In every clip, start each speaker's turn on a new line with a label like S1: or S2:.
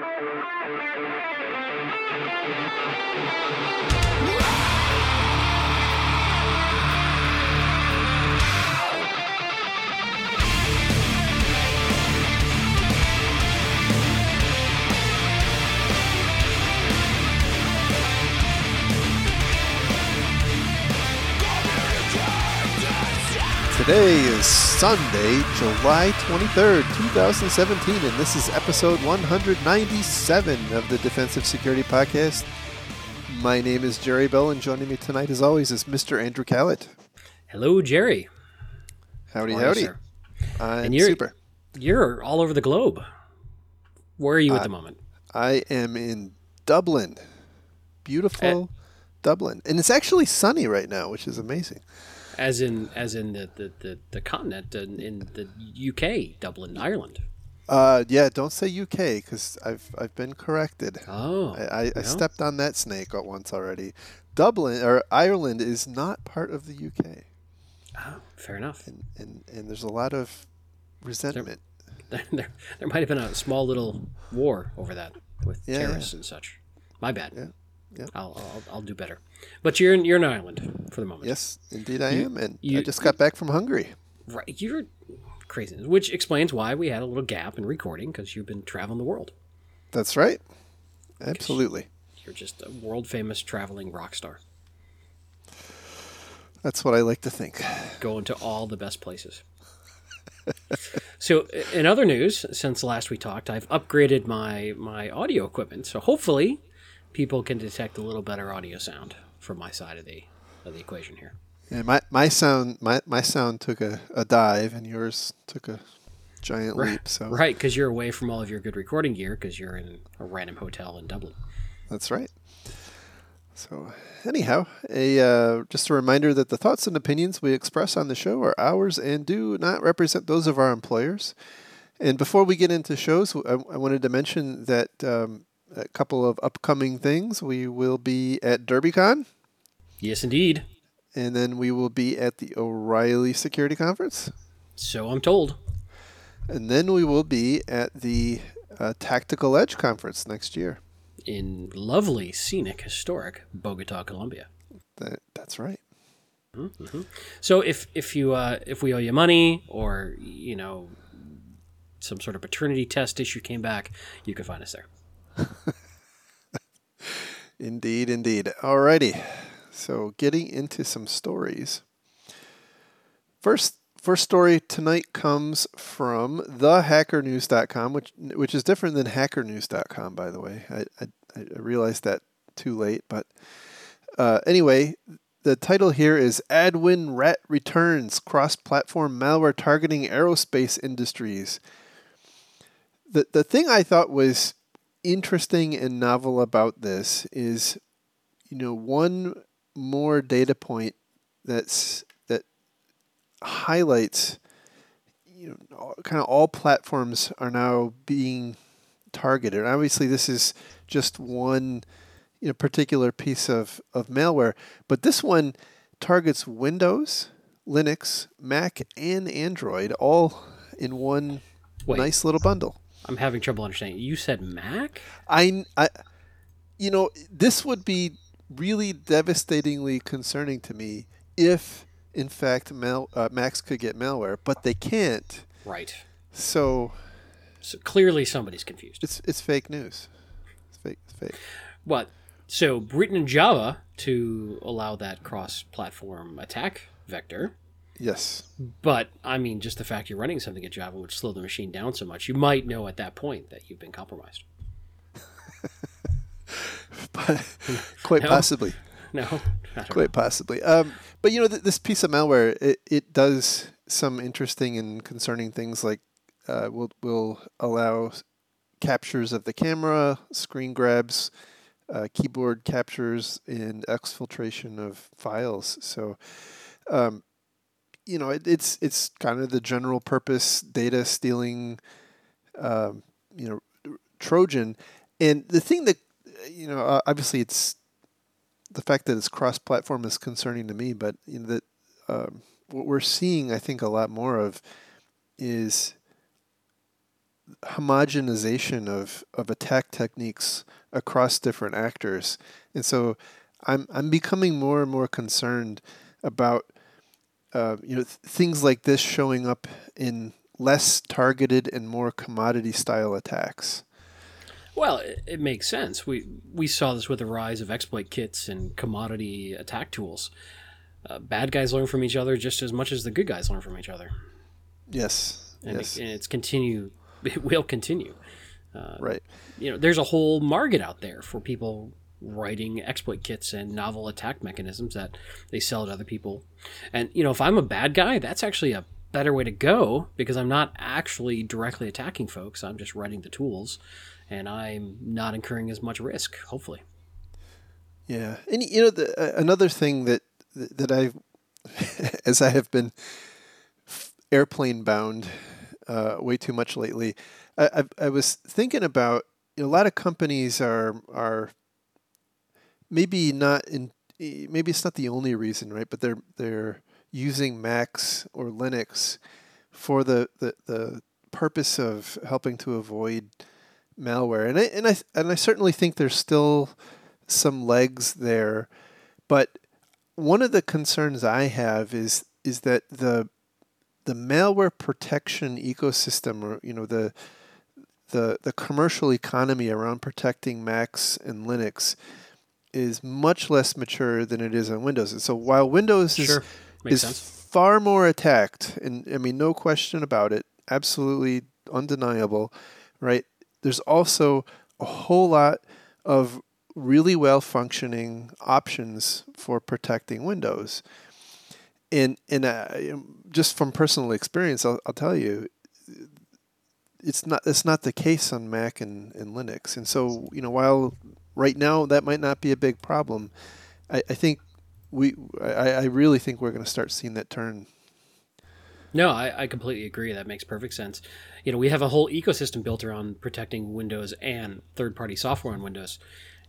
S1: Whoa! Today is Sunday, July 23rd, 2017, and this is episode 197 of the Defensive Security Podcast. My name is Jerry Bell, and joining me tonight, as always, is Mr. Andrew Kalat.
S2: Hello, Jerry.
S1: Howdy,
S2: you,
S1: howdy.
S2: sir?
S1: I'm
S2: And you're-
S1: super.
S2: You're all over the globe. Where are you at
S1: Uh,
S2: the moment?
S1: I am in Dublin. Beautiful Dublin. And it's actually sunny right now, which is amazing.
S2: As in, as in the the, the, the continent in, in the UK, Dublin, Ireland.
S1: Uh, yeah, don't say UK because I've I've been corrected.
S2: Oh,
S1: I, I, I stepped on that snake once already. Dublin or Ireland is not part of the UK,
S2: Oh, fair enough.
S1: and, and, and there's a lot of resentment.
S2: There, there, there might have been a small little war over that with
S1: Yeah,
S2: terrorists and such. My bad.
S1: Yeah, yeah.
S2: I'll, I'll I'll do better. But you're in you're in Ireland for the moment.
S1: Yes, indeed I
S2: You-
S1: am, and I just got back from Hungary.
S2: Right. You're crazy. Which explains why we had a little gap in recording because you've been traveling the world.
S1: That's right. Absolutely.
S2: You're just a world famous traveling rock star.
S1: That's what I like to think.
S2: going to all the best places. so, in other news, since last we talked, I've upgraded my my audio equipment. So hopefully, people can detect a little better audio sound from my side of the of the equation here.
S1: And my, my sound my, my sound took a, a dive, and yours took a giant leap. So
S2: Right, because you're away from all of your good recording gear because you're in a random hotel in Dublin.
S1: That's right. So, anyhow, a uh, just a reminder that the thoughts and opinions we express on the show are ours and do not represent those of our employers. And before we get into shows, I, I wanted to mention that um, a couple of upcoming things. We will be at DerbyCon,
S2: Yes, indeed.
S1: and then we will be at the O'Reilly Security Conference,
S2: So I'm told.
S1: and then we will be at the uh, Tactical Edge Conference next year.
S2: In lovely, scenic, historic Bogota, Colombia.
S1: That, that's right.
S2: So if if you uh, if we owe you money or you know some sort of paternity test issue came back, you can find us there.
S1: Indeed, indeed. Alrighty. So getting into some stories. First first story tonight comes from thehackernews.com, which which is different than hackernews.com, by the way. I, I, I realized that too late, but uh, anyway, the title here is Adwind Rat Returns Cross-Platform Malware Targeting Aerospace Industries. The the thing I thought was interesting and novel about this is, you know, one more data point that's that highlights, you know, kind of all platforms are now being targeted. And obviously, this is just one, you know, particular piece of of malware, but this one targets Windows, Linux, Mac, and Android all in one
S2: Wait.
S1: nice little bundle.
S2: I'm having trouble understanding. You said Mac?
S1: I, I, you know, this would be really devastatingly concerning to me if, in fact, mal, uh, Macs could get malware, but they can't.
S2: Right.
S1: So
S2: So clearly somebody's confused.
S1: it's it's fake news. It's fake. It's fake.
S2: What? So written in Java to allow that cross-platform attack vector.
S1: Yes.
S2: But I mean, just the fact you're running something at Java would slow the machine down so much, you might know at that point that you've been compromised.
S1: But quite
S2: No.
S1: possibly.
S2: No,
S1: Quite possibly. Um, but you know, th- this piece of malware, it, it does some interesting and concerning things like uh, will will allow captures of the camera, screen grabs, uh, keyboard captures, and exfiltration of files. So, um, you know, it, it's it's kind of the general purpose data stealing, um, you know, Trojan. And the thing that you know, obviously, it's the fact that it's cross-platform is concerning to me, but you know, that um, what we're seeing, I think, a lot more of is homogenization of, of attack techniques across different actors. And so I'm, I'm becoming more and more concerned about uh, you know th- things like this showing up in less targeted and more commodity style attacks.
S2: Well, it, it, makes sense. We we saw this with the rise of exploit kits and commodity attack tools. Uh, bad guys learn from each other just as much as the good guys learn from each other.
S1: Yes,
S2: and,
S1: yes.
S2: It, and it's continue. It will continue.
S1: Uh, right.
S2: You know, there's a whole market out there for people writing exploit kits and novel attack mechanisms that they sell to other people. And you know, if I'm a bad guy, that's actually a better way to go because I'm not actually directly attacking folks. I'm just writing the tools, and I'm not incurring as much risk. Hopefully.
S1: Yeah, and you know, the, uh, another thing that that I, as I have been airplane bound uh, way too much lately. I, I, I was thinking about you know, a lot of companies are are maybe not in maybe it's not the only reason, right? But they're they're using Macs or Linux for the, the, the purpose of helping to avoid malware. And I and I and I certainly think there's still some legs there, but one of the concerns I have is is that the the malware protection ecosystem, or you know the the the commercial economy around protecting Macs and Linux, is much less mature than it is on Windows. And so while Windows
S2: sure.
S1: is far more attacked, and I mean no question about it, absolutely undeniable, right? There's also a whole lot of really well functioning options for protecting Windows and and uh, just from personal experience, I'll, I'll tell you, it's not it's not the case on Mac and, and Linux. And so you know, while right now that might not be a big problem, I, I think we I, I really think we're going to start seeing that turn.
S2: No, I, I completely agree. That makes perfect sense. You know, we have a whole ecosystem built around protecting Windows and third party software on Windows.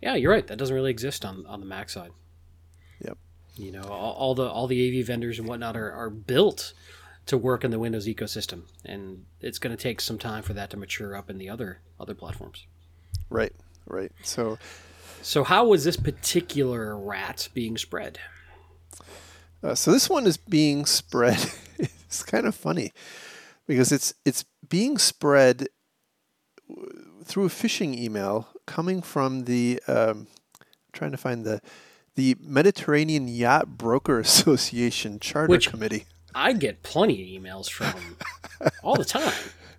S2: Yeah, you're right. That doesn't really exist on, on the Mac side.
S1: Yep.
S2: You know, all, all the all the AV vendors and whatnot are, are built to work in the Windows ecosystem, and it's going to take some time for that to mature up in the other other platforms.
S1: Right, right. So,
S2: so how was this particular rat being spread?
S1: Uh, so this one is being spread. it's kind of funny because it's it's being spread through a phishing email coming from the. Um, trying to find the the Mediterranean Yacht Broker Association Charter
S2: Which
S1: Committee.
S2: I get plenty of emails from all the time.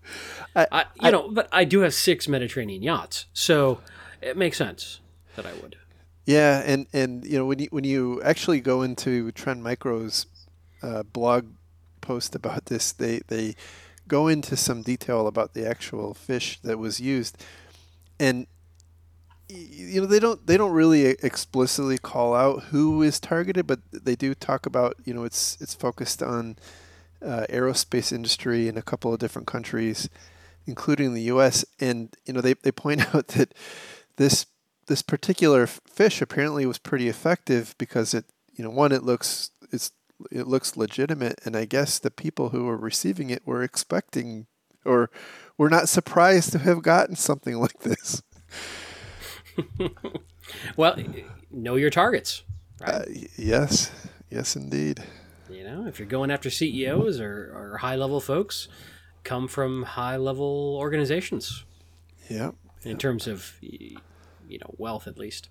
S2: I, I you I, know, but I do have six Mediterranean yachts, so it makes sense that I would.
S1: Yeah, and and you know when you when you actually go into Trend Micro's uh, blog post about this, they they go into some detail about the actual phish that was used, and you know they don't they don't really explicitly call out who is targeted, but they do talk about you know it's it's focused on uh, aerospace industry in a couple of different countries, including the U.S. And you know they, they point out that this this particular phish apparently was pretty effective because it you know one it looks it's it looks legitimate, and I guess the people who were receiving it were expecting or were not surprised to have gotten something like this.
S2: well, know your targets. Right? Uh,
S1: yes, yes, indeed.
S2: You know, if you're going after CEOs or, or high level folks, come from high level organizations.
S1: Yeah.
S2: In yep. terms of, you know, wealth at least.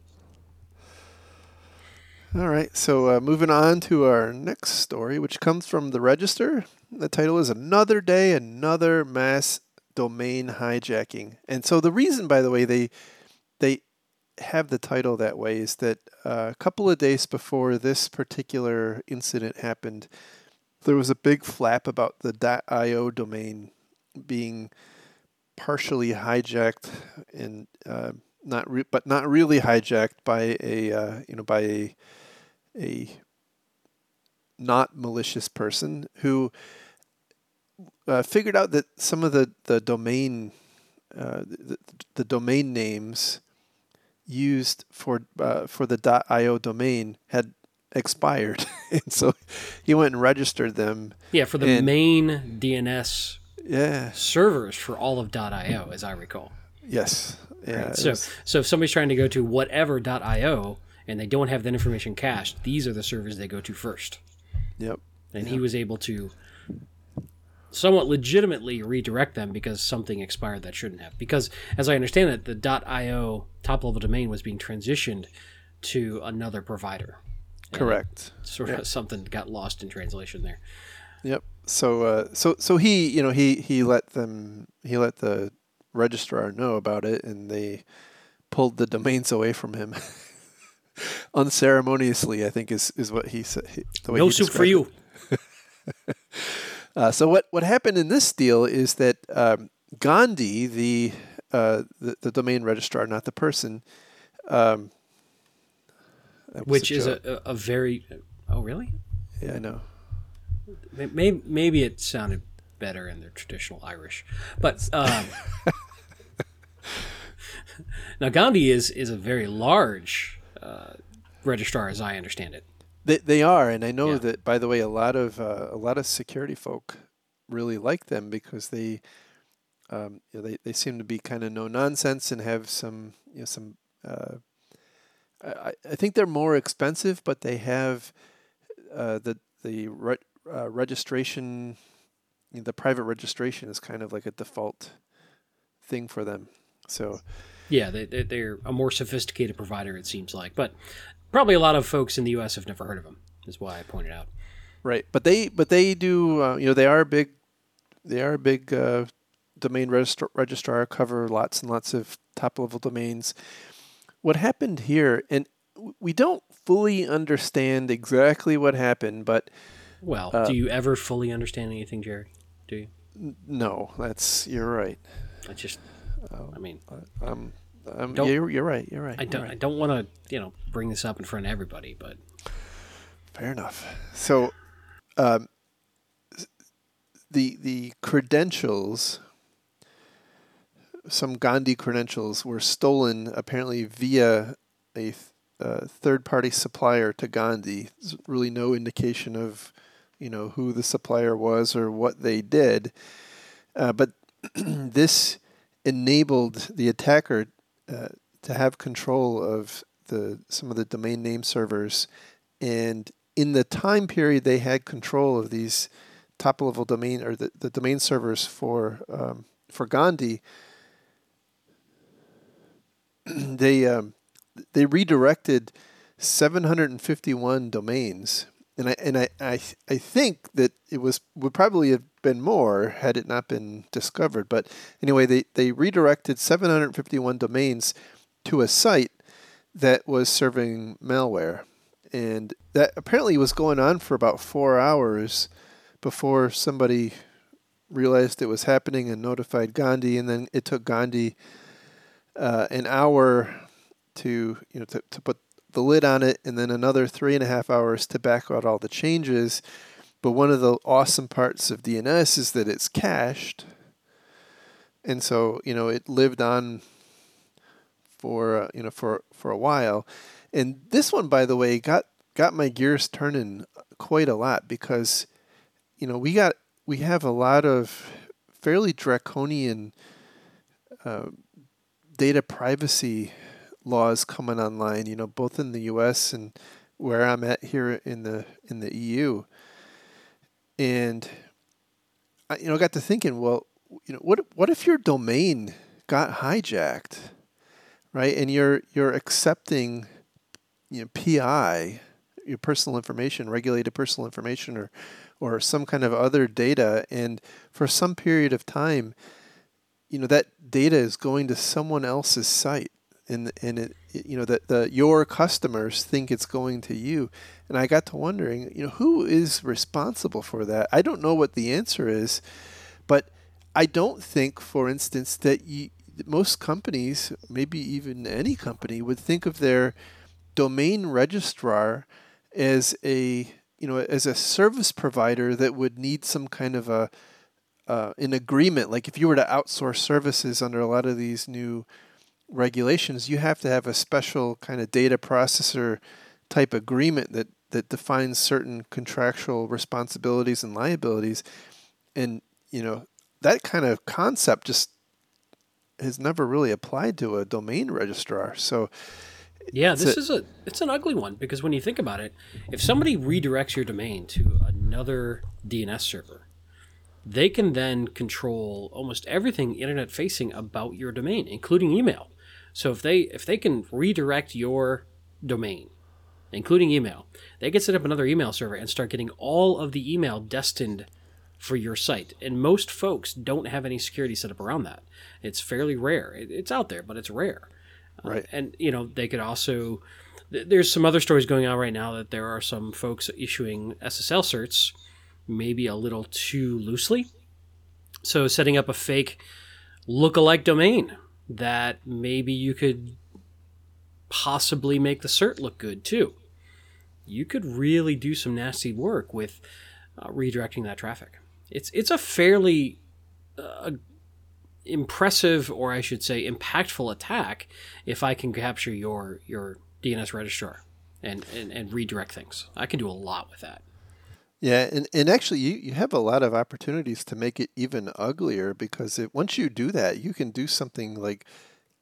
S1: All right, so uh, moving on to our next story, which comes from the Register. The title is Another Day, Another Mass Domain Hijacking. And so the reason, by the way, they they have the title that way is that uh, a couple of days before this particular incident happened, there was a big flap about the .io domain being partially hijacked and uh, not re- but not really hijacked by a uh, you know by a a not malicious person who uh, figured out that some of the the domain uh, the, the domain names used for uh, for the .io domain had expired, and so he went and registered them.
S2: Yeah, for the main DNS
S1: Yeah.
S2: servers for all of .io, as I recall.
S1: Yes. Yeah. it
S2: So,
S1: was-
S2: so if somebody's trying to go to whatever.io and they don't have that information cached, these are the servers they go to first.
S1: yep.
S2: And he was able to somewhat legitimately redirect them because something expired that shouldn't have. Because, as I understand it, the .io top level domain was being transitioned to another provider.
S1: Correct.
S2: Sort of something got lost in translation there.
S1: Yep. So uh, so so he you know he he let them he let the registrar know about it and they pulled the domains away from him unceremoniously. I think is is what he said. The way
S2: No soup for you.
S1: Uh, so what what happened in this deal is that um, Gandi, the, uh, the the domain registrar, not the person, um,
S2: Which
S1: a
S2: is a, a, a very. Oh, really?
S1: yeah I know
S2: Maybe, maybe it sounded better in their traditional Irish, but um, now Gandi is is a very large uh, registrar, as I understand it.
S1: They they are, and I know
S2: Yeah.
S1: that. By the way, a lot of uh, a lot of security folk really like them because they, um, you know, they they seem to be kind of no nonsense and have some you know some. Uh, I I think they're more expensive, but they have uh, the the re- uh, registration, you know, the private registration is kind of like a default thing for them. So
S2: Yeah, they, they, they're a more sophisticated provider, it seems like, but probably a lot of folks in the U.S. have never heard of them. Is why I pointed out.
S1: Right, but they but they do uh, you know they are a big they are a big uh, domain registrar, registrar cover lots and lots of top level domains. What happened here, and we don't fully understand exactly what happened, but
S2: Well,
S1: Uh,
S2: do you ever fully understand anything, Jerry? Do you?
S1: no, that's you're right.
S2: I just,
S1: Oh.
S2: I mean,
S1: Um, um
S2: Don't-
S1: yeah, you're, you're right. You're right.
S2: I don't,
S1: right.
S2: I don't want to, you know, bring this up in front of everybody, but
S1: Fair enough. So, um, the the credentials, some Gandi credentials, were stolen apparently via a th- uh, third party supplier to Gandi. There's really no indication of, you know, who the supplier was or what they did, uh, but this enabled the attacker uh, to have control of the some of the domain name servers. And in the time period they had control of these top level domain or the, the domain servers for um, for Gandi, they um, they redirected 751 domains, and I and I, I I think that it was would probably have been more had it not been discovered. But anyway, they they redirected 751 domains to a site that was serving malware and that apparently was going on for about four hours before somebody realized it was happening and notified Gandi, and then it took Gandi uh, an hour to you know to, to put the lid on it, and then another three and a half hours to back out all the changes. But one of the awesome parts of DNS is that it's cached, and so you know it lived on for uh, you know for for a while. And this one, by the way, got got my gears turning quite a lot because, you know, we got we have a lot of fairly draconian uh, data privacy laws coming online. You know, both in the U.S. and where I'm at here in the in the EU. And I, you know, got to thinking, well, you know, what what if your domain got hijacked, right? And you're you're accepting you know PI, your personal information, regulated personal information, or or some kind of other data, and for some period of time, you know that data is going to someone else's site, and and it, you know that the your customers think it's going to you, and I got to wondering, you know, who is responsible for that? I don't know what the answer is, but I don't think, for instance, that you, most companies, maybe even any company, would think of their domain registrar as a you know as a service provider that would need some kind of a uh, an agreement. Like if you were to outsource services under a lot of these new regulations, you have to have a special kind of data processor type agreement that that defines certain contractual responsibilities and liabilities. And you know, that kind of concept just has never really applied to a domain registrar. So
S2: yeah, this a, is a it's an ugly one because when you think about it, if somebody redirects your domain to another DNS server, they can then control almost everything internet facing about your domain, including email. So if they if they can redirect your domain, including email, they can set up another email server and start getting all of the email destined for your site. And most folks don't have any security set up around that. It's fairly rare. It's out there, but it's rare.
S1: Right.
S2: Uh, and you know they could also. There's some other stories going on right now that there are some folks issuing SSL certs, maybe a little too loosely. So setting up a fake look-alike domain that maybe you could possibly make the cert look good too. You could really do some nasty work with uh, redirecting that traffic. It's it's a fairly uh, impressive, or I should say, impactful attack if I can capture your your DNS registrar and, and, and redirect things. I can do a lot with that.
S1: Yeah, and, and actually, you, you have a lot of opportunities to make it even uglier because it, once you do that, you can do something like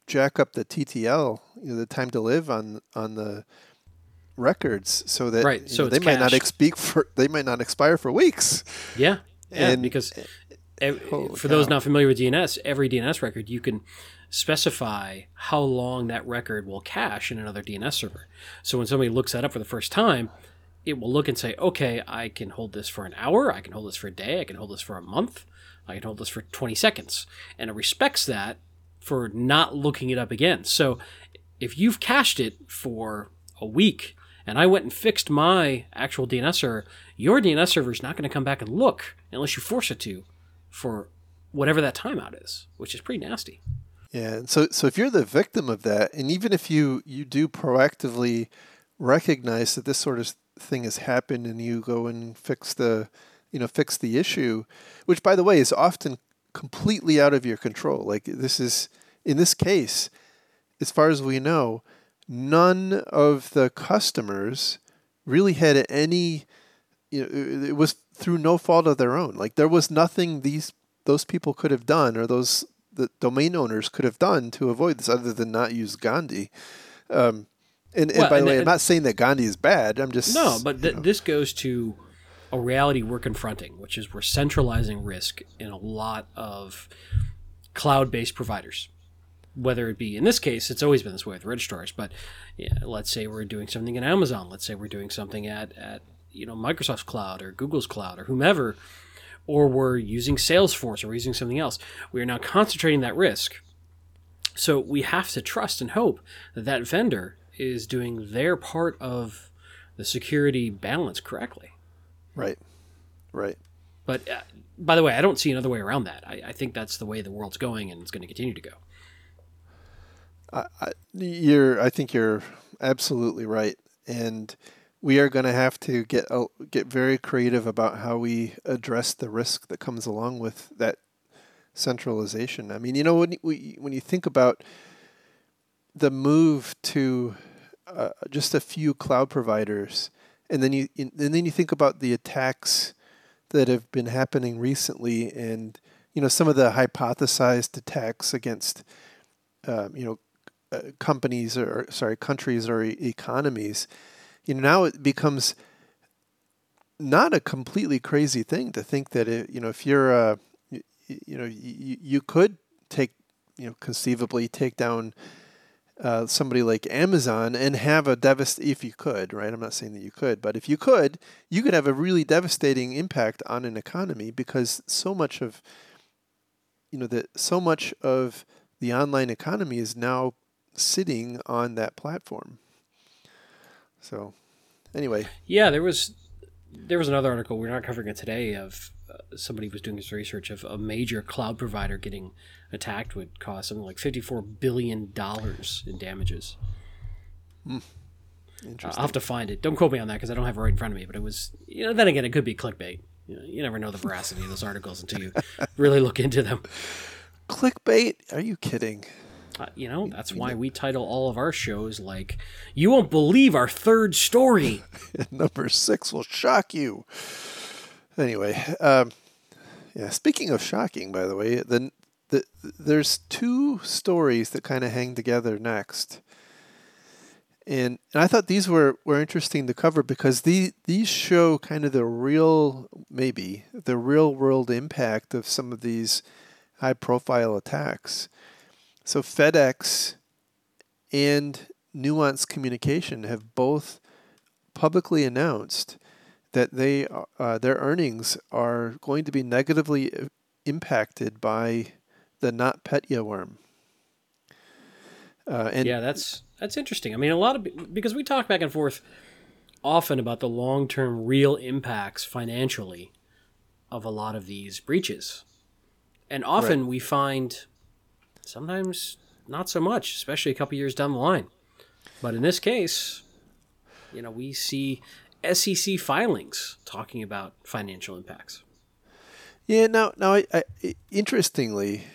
S1: jack up the TTL, you know, the time to live on on the records, so that
S2: right. So
S1: know, they might not expire for they might not expire for weeks.
S2: Yeah, yeah, and, because eh, eh, for cow. those not familiar with DNS, every DNS record you can specify how long that record will cache in another DNS server. So when somebody looks that up for the first time, it will look and say, okay, I can hold this for an hour, I can hold this for a day, I can hold this for a month, I can hold this for 20 seconds. And it respects that for not looking it up again. So if you've cached it for a week and I went and fixed my actual DNS server, your DNS server is not going to come back and look unless you force it to for whatever that timeout is, which is pretty nasty.
S1: Yeah, so so if you're the victim of that, and even if you you do proactively recognize that this sort of thing has happened, and you go and fix the you know fix the issue, which by the way is often completely out of your control. Like this is in this case, as far as we know, none of the customers really had any you know, it was through no fault of their own. Like there was nothing these those people could have done, or those the domain owners could have done to avoid this, other than not use Gandi. Um, and, and well, by the way, I'm not saying that Gandi is bad. I'm just
S2: no, but th- this goes to a reality we're confronting, which is we're centralizing risk in a lot of cloud-based providers. Whether it be in this case, it's always been this way with registrars. But yeah, let's say we're doing something in Amazon. Let's say we're doing something at at you know Microsoft's cloud or Google's cloud or whomever, or we're using Salesforce or we're using something else. We are now concentrating that risk. So we have to trust and hope that that vendor is doing their part of the security balance correctly.
S1: Right. Right.
S2: But uh, by the way, I don't see another way around that. I, I, think that's the way the world's going, and it's going to continue to go.
S1: I, I, you're. I think you're absolutely right, and we are going to have to get uh, get very creative about how we address the risk that comes along with that centralization. I mean, you know, when we, when you think about the move to uh, just a few cloud providers, and then you and then you think about the attacks that have been happening recently, and you know some of the hypothesized attacks against um, you know uh, companies or sorry countries or e- economies. You know now it becomes not a completely crazy thing to think that it, you know if you're uh, you, you know you, you could take you know conceivably take down uh, somebody like Amazon and have a devast if you could right I'm not saying that you could but if you could you could have a really devastating impact on an economy because so much of you know that so much of the online economy is now sitting on that platform so, anyway.
S2: Yeah, there was there was another article we're not covering it today of somebody was doing this research of a major cloud provider getting attacked would cost something like fifty four billion dollars in damages.
S1: Hmm.
S2: Uh, I'll have to find it. Don't quote me on that because I don't have it right in front of me. But it was, you know, then again, it could be clickbait. You, know, you never know the veracity of those articles until you really look into them.
S1: Clickbait? Are you kidding?
S2: Uh, you know, that's why we title all of our shows like "You won't believe our third story."
S1: Number six will shock you. Anyway, um, Yeah. Speaking of shocking, by the way, the, the there's two stories that kind of hang together next. And, and I thought these were, were interesting to cover because the, these show kind of the real, maybe, the real world impact of some of these high profile attacks. So FedEx and Nuance Communication have both publicly announced that they uh, their earnings are going to be negatively uh, impacted by the NotPetya worm.
S2: Uh, and yeah, that's that's interesting. I mean, a lot of because we talk back and forth often about the long term real impacts financially of a lot of these breaches, and often right. we find sometimes not so much, especially a couple years down the line. But in this case, you know, we see SEC filings talking about financial impacts.
S1: Yeah. Now, now, I, I, interestingly,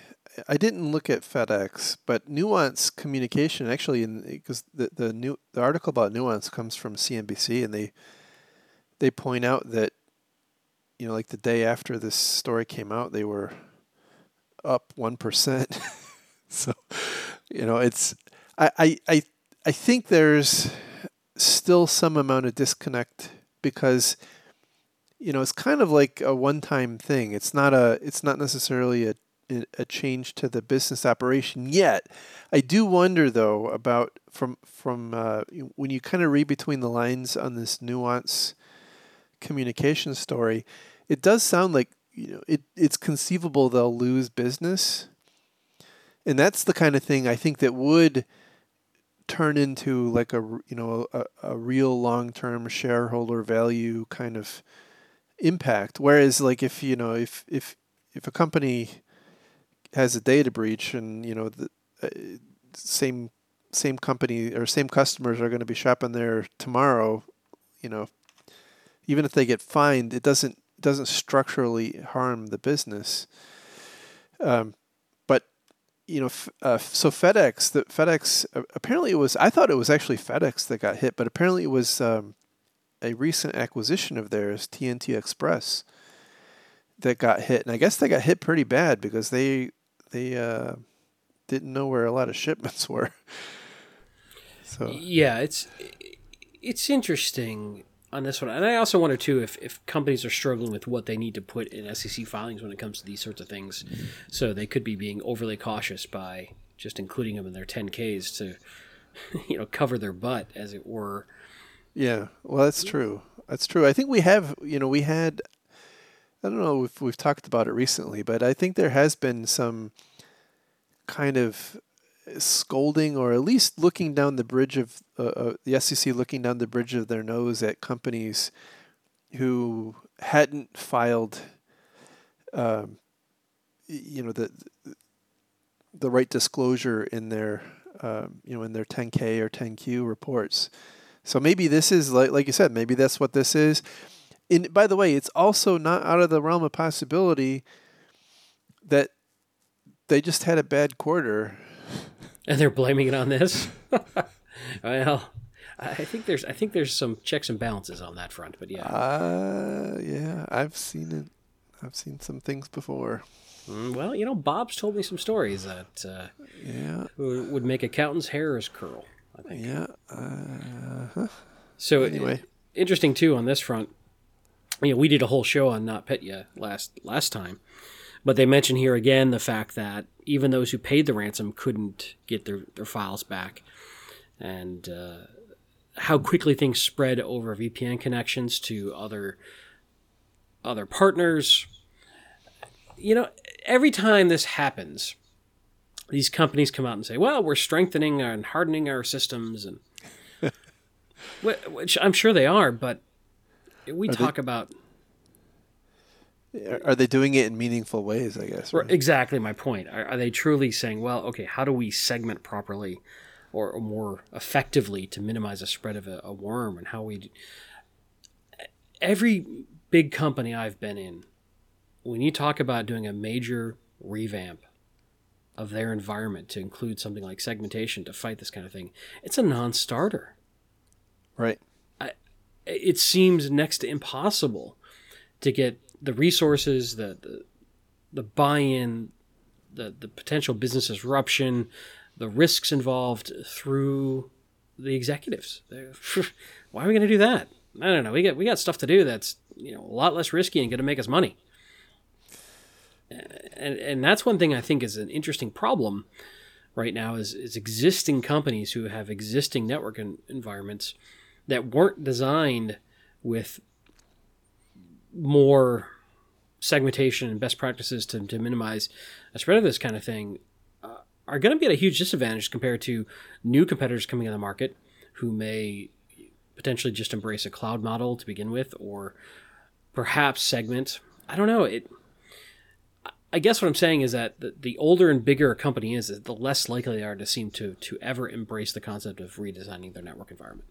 S1: I didn't look at FedEx, but Nuance Communication actually, because the the new the article about Nuance comes from CNBC, and they they point out that you know, like the day after this story came out, they were up one percent. so, you know, it's I, I I I think there's still some amount of disconnect because you know it's kind of like a one-time thing. It's not a it's not necessarily a a change to the business operation yet. I do wonder though about from from uh, when you kind of read between the lines on this nuance communication story, it does sound like you know it it's conceivable they'll lose business, and that's the kind of thing I think that would turn into like a you know a, a real long term shareholder value kind of impact. Whereas like if you know if if if a company has a data breach and you know the uh, same same company or same customers are going to be shopping there tomorrow, you know, even if they get fined, it doesn't doesn't structurally harm the business. Um, you know, uh, so FedEx, the FedEx uh, apparently it was. I thought it was actually FedEx that got hit, but apparently it was um, a recent acquisition of theirs, TNT Express, that got hit, and I guess they got hit pretty bad because they they uh, didn't know where a lot of shipments were.
S2: so yeah, it's it's interesting on this one, and I also wonder too if if companies are struggling with what they need to put in SEC filings when it comes to these sorts of things, so they could be being overly cautious by just including them in their 10Ks to you know cover their butt as it were.
S1: Yeah, well, that's true. That's true. I think we have, you know, we had I don't know if we've talked about it recently, but I think there has been some kind of scolding or at least looking down the bridge of uh, uh, the SEC looking down the bridge of their nose at companies who hadn't filed um, you know the the right disclosure in their um, you know in their 10K or 10Q reports. So maybe this is like like you said, maybe that's what this is. And by the way, it's also not out of the realm of possibility that they just had a bad quarter.
S2: And they're blaming it on this. well, I think there's I think there's some checks and balances on that front, but yeah.
S1: Uh, yeah, I've seen it. I've seen some things before.
S2: Mm, well, you know, Bob's told me some stories that uh,
S1: yeah
S2: would make accountants' hairs curl. I think.
S1: Yeah. Uh,
S2: so anyway, interesting too on this front you know, we did a whole show on NotPetya last last time, but they mention here again the fact that even those who paid the ransom couldn't get their, their files back, and uh, how quickly things spread over VPN connections to other other partners. You know, every time this happens, these companies come out and say, "Well, we're strengthening and hardening our systems," and which I'm sure they are, but we are talk
S1: they,
S2: about.
S1: Are they doing it in meaningful ways? I guess.
S2: Right? Exactly my point. Are, are, they truly saying, "Well, okay, how do we segment properly, or, or more effectively to minimize the spread of a, a worm, and how we?" Every big company I've been in, when you talk about doing a major revamp of their environment to include something like segmentation to fight this kind of thing, it's a non-starter.
S1: Right
S2: it seems next to impossible to get the resources, the, the the buy-in, the the potential business disruption, the risks involved through the executives. Why are we going to do that? I don't know. We got we got stuff to do that's you know a lot less risky and going to make us money. And and that's one thing I think is an interesting problem right now is is existing companies who have existing network environments that weren't designed with more segmentation and best practices to, to minimize a spread of this kind of thing uh, are going to be at a huge disadvantage compared to new competitors coming on the market who may potentially just embrace a cloud model to begin with or perhaps segment. I don't know. It i guess what i'm saying is that the, the older and bigger a company is the less likely they are to seem to to ever embrace the concept of redesigning their network environment.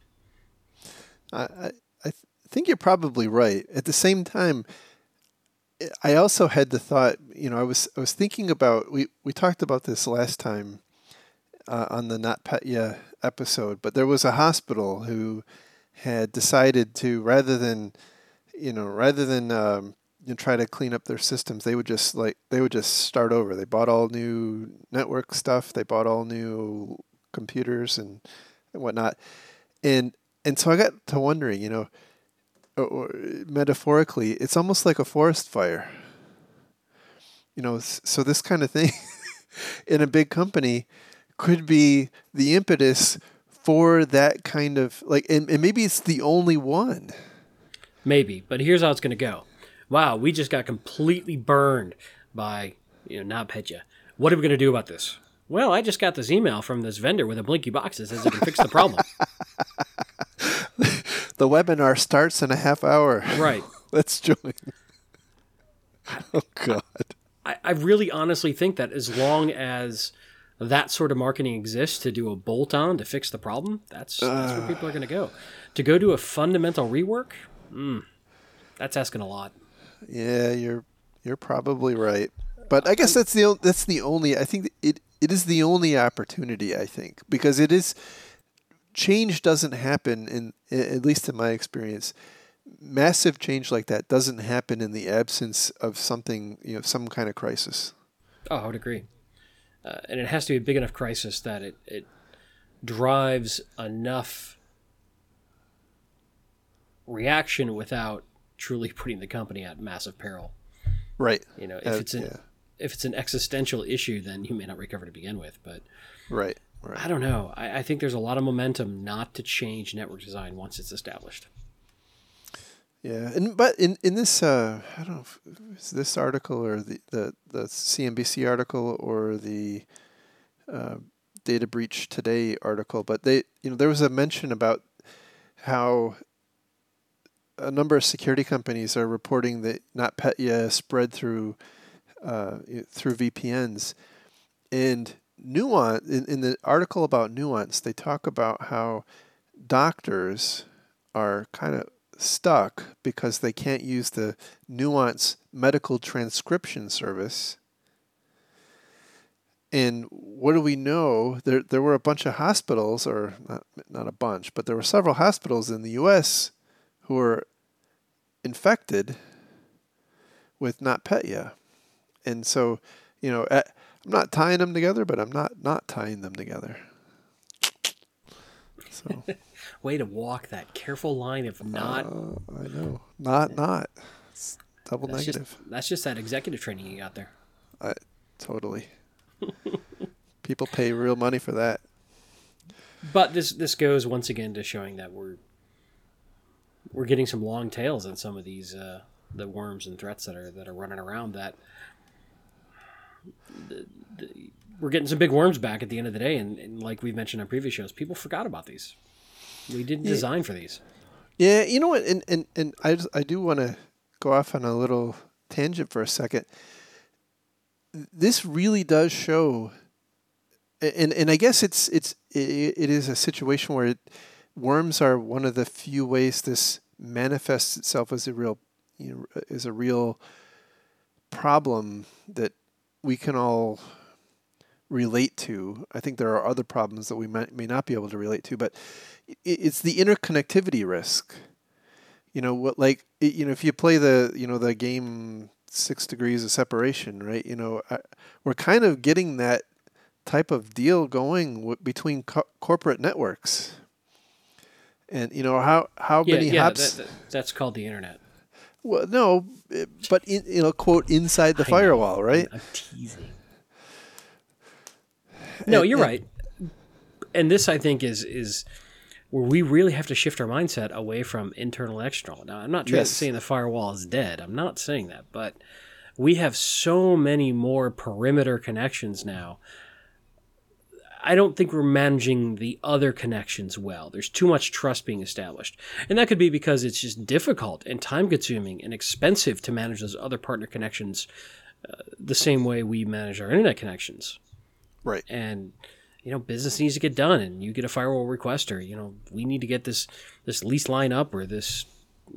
S1: I i, I think you're probably right. At the same time I also had the thought, you know, I was I was thinking about we we talked about this last time uh, on the NotPetya episode, but there was a hospital who had decided to rather than you know rather than um, you know, try to clean up their systems, they would just like they would just start over. They bought all new network stuff, they bought all new computers and, and whatnot, and and so I got to wondering, you know Uh, or metaphorically, it's almost like a forest fire. You know, so this kind of thing in a big company could be the impetus for that kind of like, and, and maybe it's the only one.
S2: Maybe, but here's how it's going to go. Wow, we just got completely burned by you know NotPetya. What are we going to do about this? Well, I just got this email from this vendor with a blinky box that says it can fix the problem.
S1: the webinar starts in a half hour.
S2: Right.
S1: Let's join. Oh God.
S2: I, I really honestly think that as long as that sort of marketing exists to do a bolt on to fix the problem, that's that's where people are going to go. To go do a fundamental rework, mm, that's asking a lot.
S1: Yeah, you're you're probably right. But I guess that's the that's the only I think it it is the only opportunity I think because it is change doesn't happen in at least in my experience massive change like that doesn't happen in the absence of something you know some kind of crisis.
S2: Oh i would agree. Uh, and it has to be a big enough crisis that it, it drives enough reaction without truly putting the company at massive peril.
S1: Right.
S2: You know if uh, it's an yeah. if it's an existential issue then you may not recover to begin with but
S1: right
S2: Right. I don't know. I, I, think there's a lot of momentum not to change network design once it's established.
S1: Yeah, and but in in this, uh, I don't know, if it's this article or the the, the CNBC article or the uh, data breach today article, but they you know there was a mention about how a number of security companies are reporting that NotPetya spread through uh, through VPNs, and nuance in, in the article about nuance they talk about how doctors are kind of stuck because they can't use the nuance medical transcription service. And what do we know? There there were a bunch of hospitals or not, not a bunch but there were several hospitals in the US who were infected with NotPetya and so you know at, I'm not tying them together, but I'm not not tying them together.
S2: So, way to walk that careful line of not.
S1: Uh, I know, not not. It's double
S2: that's
S1: negative.
S2: Just, that's just that executive training you got there.
S1: I totally. People pay real money for that.
S2: But this this goes once again to showing that we're we're getting some long tails in some of these uh, the worms and threats that are that are running around that we're getting some big worms back at the end of the day, and, and, like we've mentioned on previous shows, people forgot about these. We didn't yeah. design for these.
S1: Yeah, you know what, and and and I just, I do want to go off on a little tangent for a second. This really does show, and and I guess it's it's it, it is a situation where it, worms are one of the few ways this manifests itself as a real you know as a real problem that we can all relate to. I think there are other problems that we might, may not be able to relate to, but it's the interconnectivity risk. You know what? Like you know, if you play the you know the game six degrees of separation, right? You know, I, we're kind of getting that type of deal going w- between co- corporate networks. And you know how how
S2: Yeah,
S1: many
S2: yeah,
S1: hops?
S2: that, that- that's called the internet.
S1: Well, no, eh, but in, you know, quote inside the
S2: I know.
S1: firewall, right?
S2: I'm teasing. No,
S1: And-
S2: you're
S1: and-
S2: right. And this, I think, is is where we really have to shift our mindset away from internal external. Now, I'm not trying
S1: Yes.
S2: to saying the firewall is dead. I'm not saying that, but we have so many more perimeter connections now. I don't think we're managing the other connections well. There's too much trust being established. And that could be because it's just difficult and time consuming and expensive to manage those other partner connections uh, the same way we manage our internet connections
S1: Right.
S2: and you know business needs to get done and you get a firewall request or you know we need to get this this lease line up or this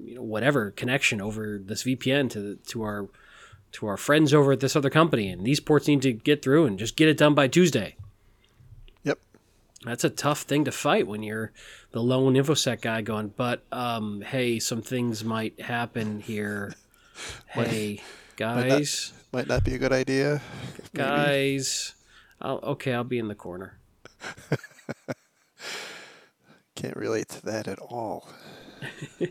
S2: you know whatever connection over this VPN to to our to our friends over at this other company and these ports need to get through and just get it done by Tuesday. That's a tough thing to fight when you're the lone infosec guy going, but um, hey, some things might happen here. Hey, guys,
S1: Might not be a good idea.
S2: guys. I'll, okay, I'll be in the corner.
S1: Can't relate to that at all.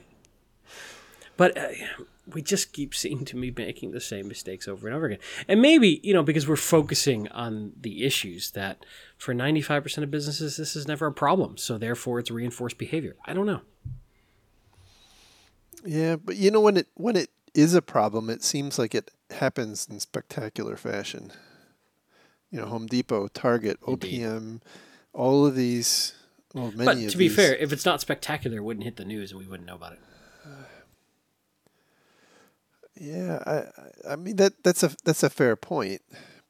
S2: But uh, we just keep seeming to be making the same mistakes over and over again. And maybe, you know, because we're focusing on the issues that for 95% of businesses, this is never a problem. So therefore, it's reinforced behavior. I don't know.
S1: Yeah, but you know when it when it is a problem, it seems like it happens in spectacular fashion. You know, Home Depot, Target,
S2: Indeed.
S1: OPM, all of these. Well, many
S2: But to be
S1: these-
S2: fair, if it's not spectacular, it wouldn't hit the news and we wouldn't know about it.
S1: yeah, I, I- mean that that's a that's a fair point,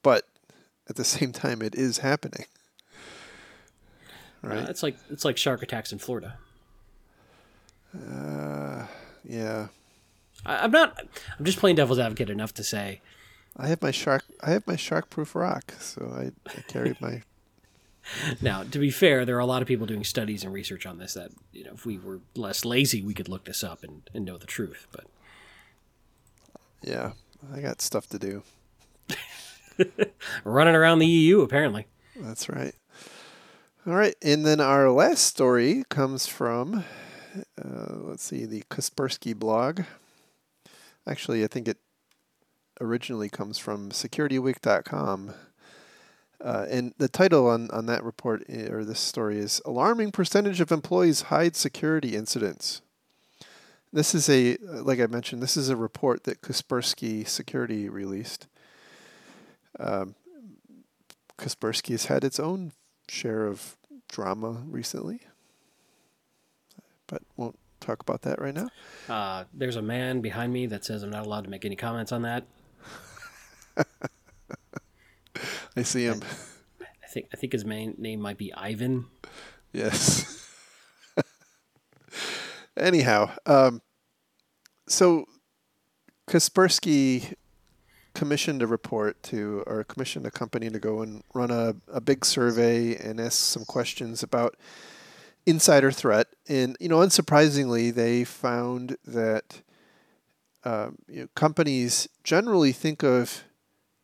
S1: but at the same time, it is happening.
S2: Uh,
S1: Right?
S2: it's like it's like shark attacks in Florida.
S1: Uh, yeah,
S2: I, I'm not. I'm just playing devil's advocate enough to say
S1: I have my shark. I have my shark-proof rock, so I, I carried my.
S2: Now, to be fair, there are a lot of people doing studies and research on this that, you know, if we were less lazy, we could look this up and, and know the truth. But
S1: Yeah, I got stuff to do.
S2: running around the EU, apparently.
S1: That's right. All right, and then our last story comes from, uh, let's see, the Kaspersky blog. Actually, I think it originally comes from SecurityWeek.com. Uh, and the title on, on that report or this story is Alarming Percentage of Employees Hide Security Incidents. This is a, like I mentioned, this is a report that Kaspersky Security released. Um, Kaspersky has had its own share of drama recently, but won't talk about that right now.
S2: Uh, there's a man behind me that says I'm not allowed to make any comments on that.
S1: I see him.
S2: I think I think his main name might be Ivan.
S1: Yes. Anyhow, um, so Kaspersky commissioned a report to, or commissioned a company to go and run a, a big survey and ask some questions about insider threat. And, you know, unsurprisingly, they found that um, you know, companies generally think of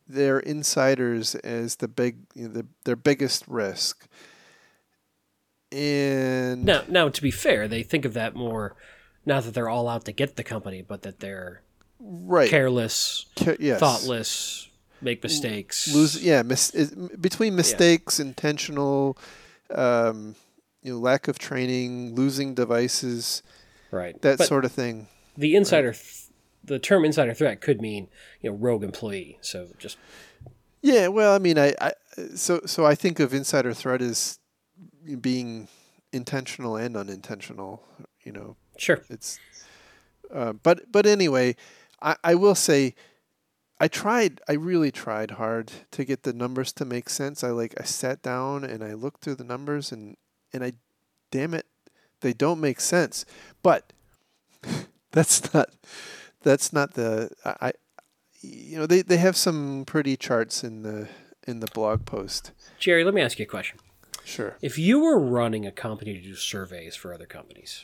S1: their insiders as the big, you know, the, their biggest risk. And
S2: Now, now to be fair, they think of that more, not that they're all out to get the company, but that they're
S1: right,
S2: careless,
S1: Ca- yes.
S2: thoughtless, make mistakes.
S1: lose yeah mis- is- between mistakes intentional um, you know lack of training losing devices
S2: right.
S1: that
S2: But
S1: sort of thing
S2: the insider, th- the term insider threat could mean you know rogue employee. So just
S1: yeah well i mean i, I so so i think of insider threat as being intentional and unintentional you know
S2: sure.
S1: it's uh, but but anyway I, I will say I tried I really tried hard to get the numbers to make sense. I like I sat down and I looked through the numbers and and I damn it they don't make sense. But that's not that's not the I, you know they, they have some pretty charts in the in the blog post.
S2: Jerry, let me ask you a question.
S1: Sure.
S2: If you were running a company to do surveys for other companies,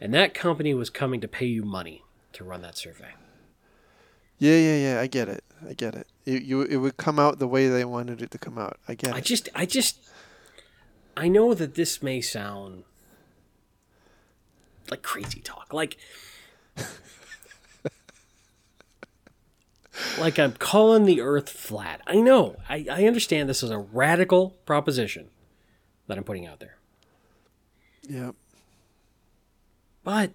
S2: and that company was coming to pay you money to run that survey,
S1: Yeah, yeah, yeah. I get it. I get it. You, you, it would come out the way they wanted it to come out. I get
S2: I
S1: it.
S2: I just, I just, I know that this may sound like crazy talk, like, like I'm calling the Earth flat. I know. I, I understand this is a radical proposition that I'm putting out there,
S1: yeah.
S2: but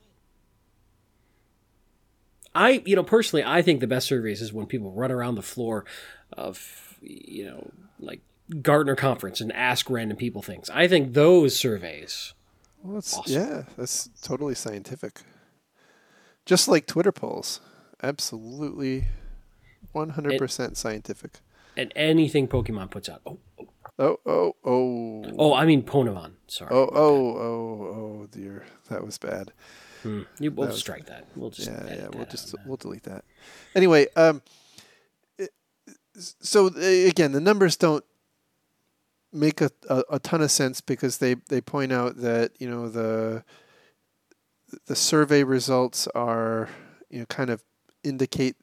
S2: I, you know, personally, I think the best surveys is when people run around the floor of, you know, like Gartner conference and ask random people things. I think those surveys.
S1: Well, that's
S2: Awesome.
S1: yeah. That's totally scientific. Just like Twitter polls, absolutely, one hundred percent scientific.
S2: And anything Pokemon puts out. Oh, oh,
S1: Oh, oh, oh,
S2: oh I mean Ponemon. Sorry.
S1: oh, oh, oh, oh, dear, that was bad.
S2: Hmm. You, we'll
S1: that was-
S2: strike that. We'll just.
S1: yeah, yeah. We'll just we'll delete that. Anyway, um, it- so again, the numbers don't make a, a, a ton of sense because they they point out that you know the the survey results are you know kind of indicate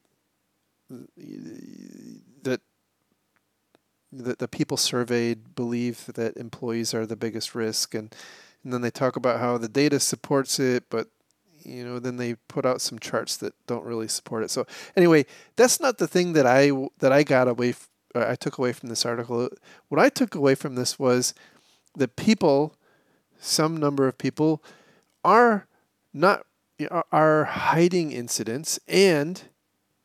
S1: that that the people surveyed believe that employees are the biggest risk and and then they talk about how the data supports it but you know then they put out some charts that don't really support it. So anyway that's not the thing that i that i got away uh, i took away from this article. What i took away from this was that people some number of people are not are hiding incidents and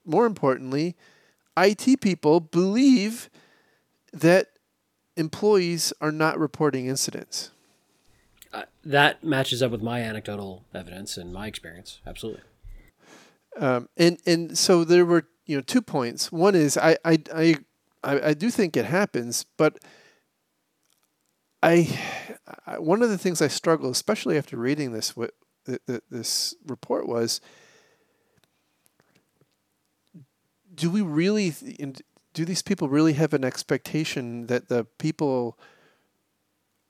S1: more importantly IT people believe that employees are not reporting incidents
S2: Uh, that matches up with my anecdotal evidence and my experience. Absolutely.
S1: um, and and so there were you know two points. One is I I I I, I do think it happens, but I, I one of the things I struggle, especially after reading this wi- th- th- this report was, do we really do these people really have an expectation that the people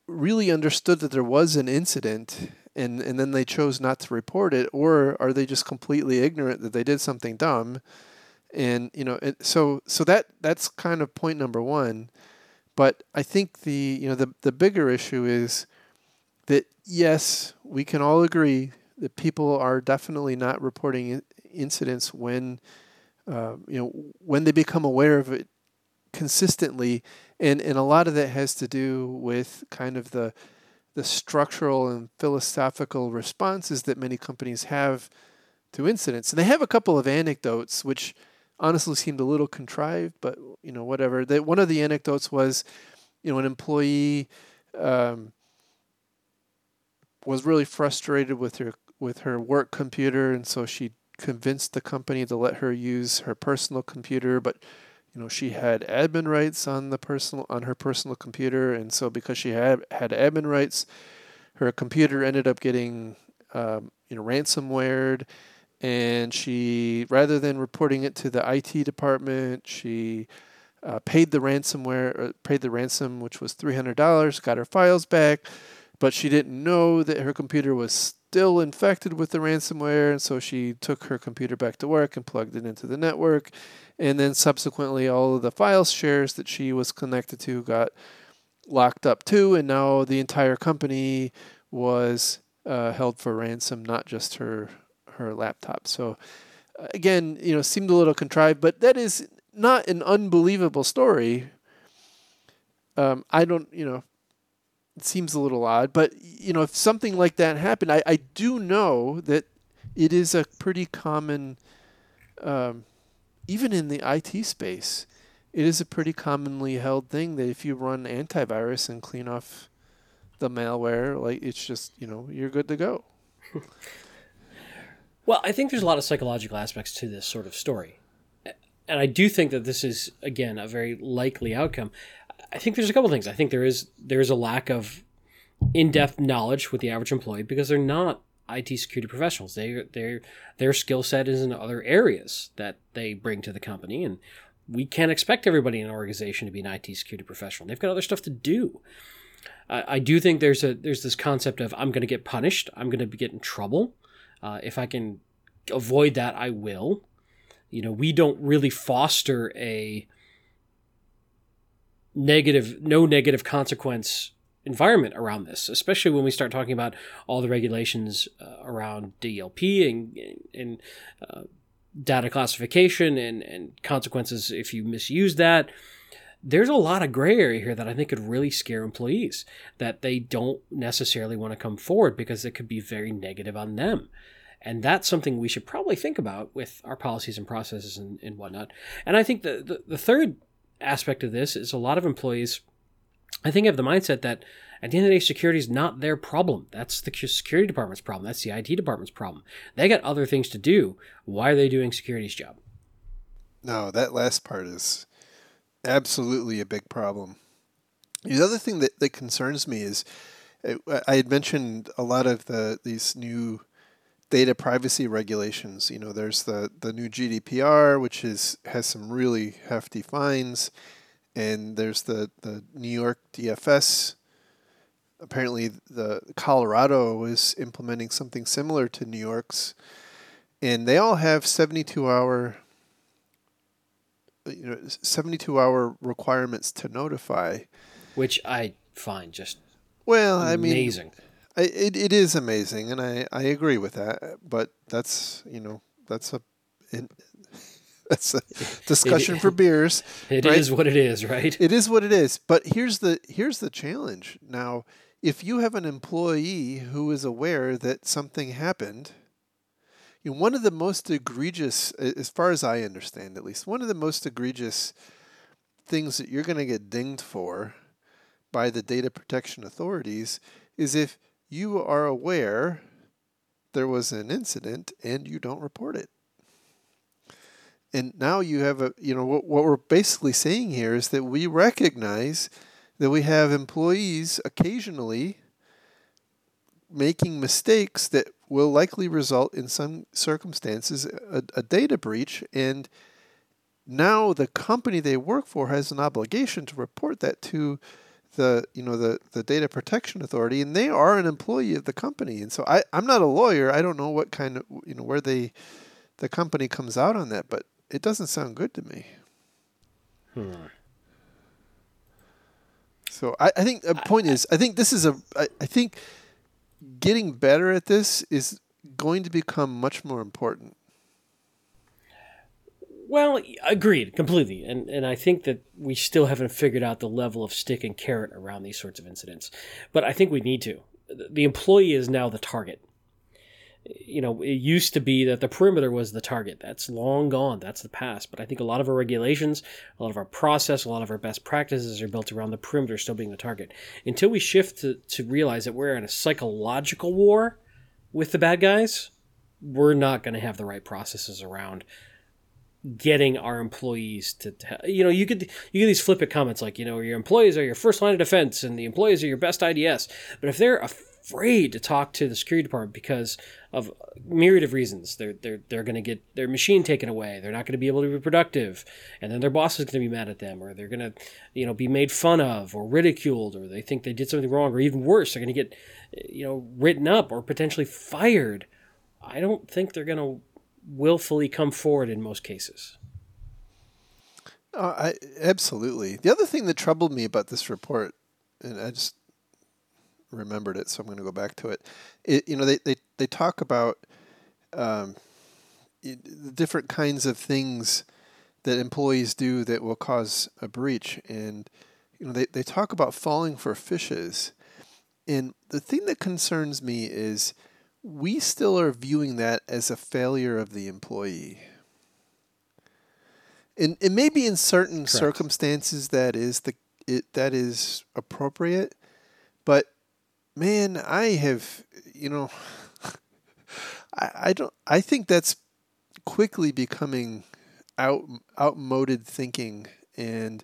S1: really understood that there was an incident and, and then they chose not to report it? Or are they just completely ignorant that they did something dumb? And you know it, so so that that's kind of point number one. But i think the you know the the bigger issue is that yes we can all agree that people are definitely not reporting incidents when uh, you know when they become aware of it consistently and and a lot of that has to do with kind of the the structural and philosophical responses that many companies have to incidents. And they have a couple of anecdotes which honestly seemed a little contrived, but you know whatever. That one of the anecdotes was, you know, an employee um, was really frustrated with her with her work computer, and so she convinced the company to let her use her personal computer, but you know she had admin rights on the personal on her personal computer and so because she had had admin rights her computer ended up getting um, you know ransomwared and she rather than reporting it to the IT department she uh, paid the ransomware or paid the ransom which was $300 got her files back but she didn't know that her computer was still infected with the ransomware and so she took her computer back to work and plugged it into the network. And then subsequently all of the file shares that she was connected to got locked up too and now the entire company was uh, held for ransom not just her her laptop. So again you know seemed a little contrived but that is not an unbelievable story. Um, i don't you know seems a little odd but you know if something like that happened i, I do know that it is a pretty common um, even in the IT space, it is a pretty commonly held thing that if you run antivirus and clean off the malware, like it's just, you know, you're good to go.
S2: Well, I think there's a lot of psychological aspects to this sort of story. And I do think that this is again a very likely outcome. I think there's a couple things. I think there is there is a lack of in-depth knowledge with the average employee because they're not IT security professionals. They their their skill set is in other areas that they bring to the company and we can't expect everybody in an organization to be an IT security professional. They've got other stuff to do. I, I do think there's a there's this concept of I'm going to get punished. I'm going to get in trouble. Uh, if I can avoid that, I will. you know, we don't really foster a negative, no negative consequence environment around this, especially when we start talking about all the regulations uh, around DLP and, and uh, data classification and, and consequences if you misuse that. There's a lot of gray area here that I think could really scare employees that they don't necessarily want to come forward because it could be very negative on them. And that's something we should probably think about with our policies and processes and, and whatnot. And I think the, the, the third aspect of this is a lot of employees, I think, have the mindset that at the end of the day, security is not their problem. That's the security department's problem. That's the IT department's problem. They got other things to do. Why are they doing security's job?
S1: No, that last part is absolutely a big problem. The other thing that, that concerns me is uh, I had mentioned a lot of the these new data privacy regulations. You know, there's the, the new GDPR, which is has some really hefty fines, and there's the, the New York DFS. Apparently, the Colorado is implementing something similar to New York's, and they all have 72 hour you know 72 hour requirements to notify
S2: which i find just
S1: well i mean
S2: amazing
S1: it, it is amazing, and I, I agree with that. But that's you know that's a it, that's a discussion it, for beers.
S2: It right? is what it is, right?
S1: It is what it is. But here's the here's the challenge. Now, if you have an employee who is aware that something happened, you know, one of the most egregious, as far as I understand, at least, one of the most egregious things that you're going to get dinged for by the data protection authorities is if you are aware there was an incident and you don't report it. And now you have a, you know, what, what we're basically saying here is that we recognize that we have employees occasionally making mistakes that will likely result in some circumstances a, a data breach and now the company they work for has an obligation to report that to the you know the the data protection authority and they are an employee of the company and so I I'm not a lawyer I don't know what kind of you know where they the company comes out on that but it doesn't sound good to me. Hmm. So I, I think the point I, is I think this is a I, I think getting better at this is going to become much more important.
S2: Well, agreed completely, and and I think that we still haven't figured out the level of stick and carrot around these sorts of incidents, but I think we need to. The employee is now the target. You know, it used to be that the perimeter was the target. That's long gone. That's the past. But I think a lot of our regulations, a lot of our process, a lot of our best practices are built around the perimeter still being the target. Until we shift to, to realize that we're in a psychological war with the bad guys, we're not going to have the right processes around getting our employees to, you know you could you get these flippant comments like you know your employees are your first line of defense and the employees are your best IDS but if they're afraid to talk to the security department because of myriad of reasons they're they're they're going to get their machine taken away they're not going to be able to be productive and then their boss is going to be mad at them or they're going to you know be made fun of or ridiculed or they think they did something wrong or even worse they're going to get you know written up or potentially fired I don't think they're going to willfully come forward in most cases.
S1: Uh, I absolutely. The other thing that troubled me about this report, and I just remembered it, so I'm going to go back to it. it you know, they, they, they talk about um, the different kinds of things that employees do that will cause a breach, and you know, they, they talk about falling for phishes. And the thing that concerns me is we still are viewing that as a failure of the employee. And, it may be in certain Correct. circumstances that is the it that is appropriate, but man, I have you know I, I don't I think that's quickly becoming out outmoded thinking and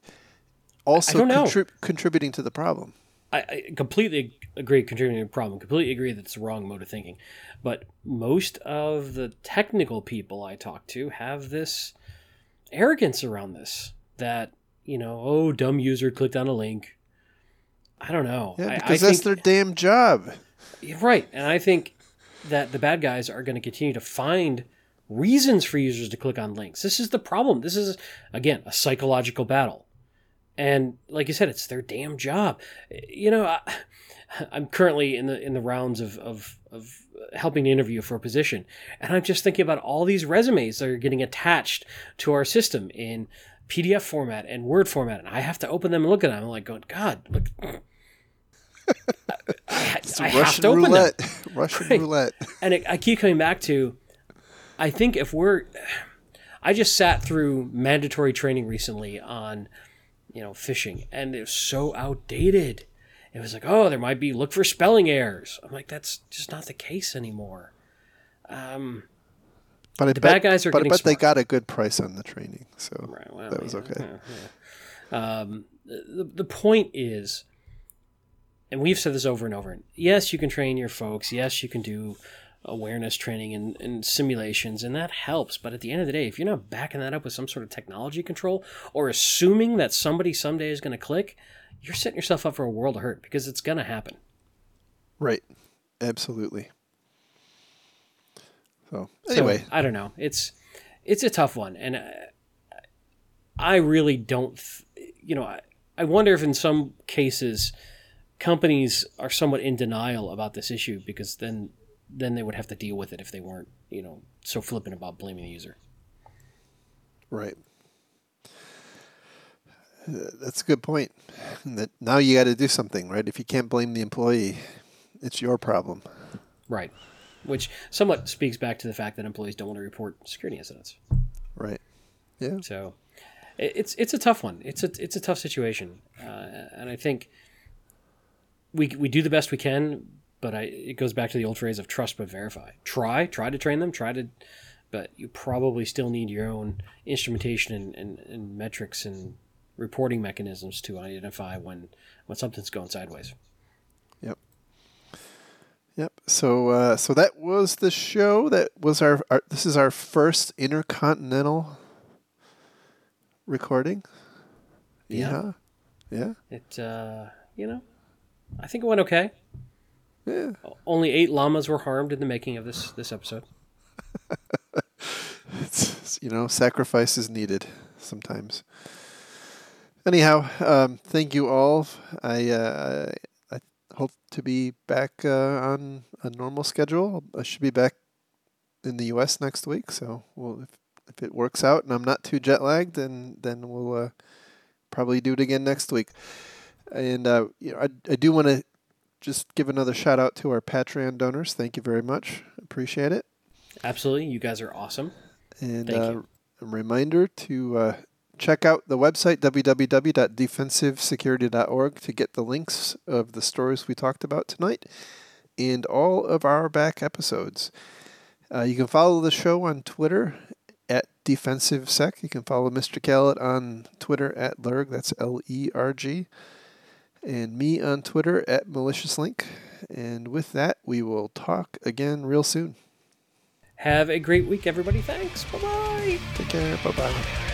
S1: also contrib- contributing to the problem.
S2: I, I completely agree contributing to the problem. Completely agree that it's the wrong mode of thinking. But most of the technical people I talk to have this arrogance around this that, you know, oh, dumb user clicked on a link. I don't know.
S1: Yeah, because I, I that's think, their damn job.
S2: Right. And I think that the bad guys are going to continue to find reasons for users to click on links. This is the problem. This is, again, a psychological battle. And like you said, it's their damn job. You know, I, I'm currently in the in the rounds of, of, of helping to interview for a position, and I'm just thinking about all these resumes that are getting attached to our system in PDF format and Word format, and I have to open them and look at them. I'm like, going, God, look. I, I have to open
S1: roulette.
S2: them.
S1: Russian
S2: Right.
S1: roulette.
S2: And it, I keep coming back to, I think if we're, I just sat through mandatory training recently on, you know, phishing, and it was so outdated. It was like, oh, there might be look for spelling errors. I'm like, that's just not the case anymore. Um,
S1: But I
S2: The
S1: bet,
S2: bad guys are
S1: but I bet they got a good price on the training, so
S2: Right. Well,
S1: that was
S2: yeah,
S1: okay.
S2: yeah, yeah. Um, the, the point is, and we've said this over and over. Yes, you can train your folks. Yes, you can do awareness training and, and simulations, and that helps. But at the end of the day, if you're not backing that up with some sort of technology control or assuming that somebody someday is going to click, you're setting yourself up for a world of hurt because it's going to happen.
S1: Right. Absolutely. So
S2: So,
S1: anyway,
S2: I don't know. It's it's a tough one, and I, I really don't. th- You know, I, I wonder if in some cases companies are somewhat in denial about this issue because then then they would have to deal with it if they weren't you know so flippant about blaming the user.
S1: right. Uh, That's a good point. That now you got to do something, right? If you can't blame the employee, it's your problem.
S2: Right. Which somewhat speaks back to the fact that employees don't want to report security incidents.
S1: Right. Yeah.
S2: So it's it's a tough one. It's a it's a tough situation, uh, and I think we we do the best we can. But I, it goes back to the old phrase of trust but verify. Try try to train them. Try to, but you probably still need your own instrumentation and, and, and metrics and reporting mechanisms to identify when when something's going sideways.
S1: Yep. Yep. So uh, so that was the show. That was our, our this is our first intercontinental recording.
S2: Yeah.
S1: Yeah.
S2: It uh, you know, I think it went okay.
S1: Yeah.
S2: Only eight llamas were harmed in the making of this this episode.
S1: It's, you know, sacrifice is needed sometimes. Anyhow, um, thank you all. I uh, I hope to be back uh, on a normal schedule. I should be back in the U.S. next week, so we'll if, if it works out and I'm not too jet lagged, then then we'll uh, probably do it again next week. And uh, you know, I I do want to just give another shout out to our Patreon donors. Thank you very much. Appreciate it.
S2: Absolutely, you guys are awesome.
S1: And
S2: Thank
S1: uh,
S2: you.
S1: a reminder to uh, check out the website www.defensivesecurity.org to get the links of the stories we talked about tonight and all of our back episodes. Uh, you can follow the show on Twitter at DefensiveSec. You can follow Mr. Kalat on Twitter at Lerg, that's L E R G, and me on Twitter at MaliciousLink. And with that, we will talk again real soon.
S2: Have a great week, everybody. Thanks. Bye bye.
S1: Take care. Bye bye.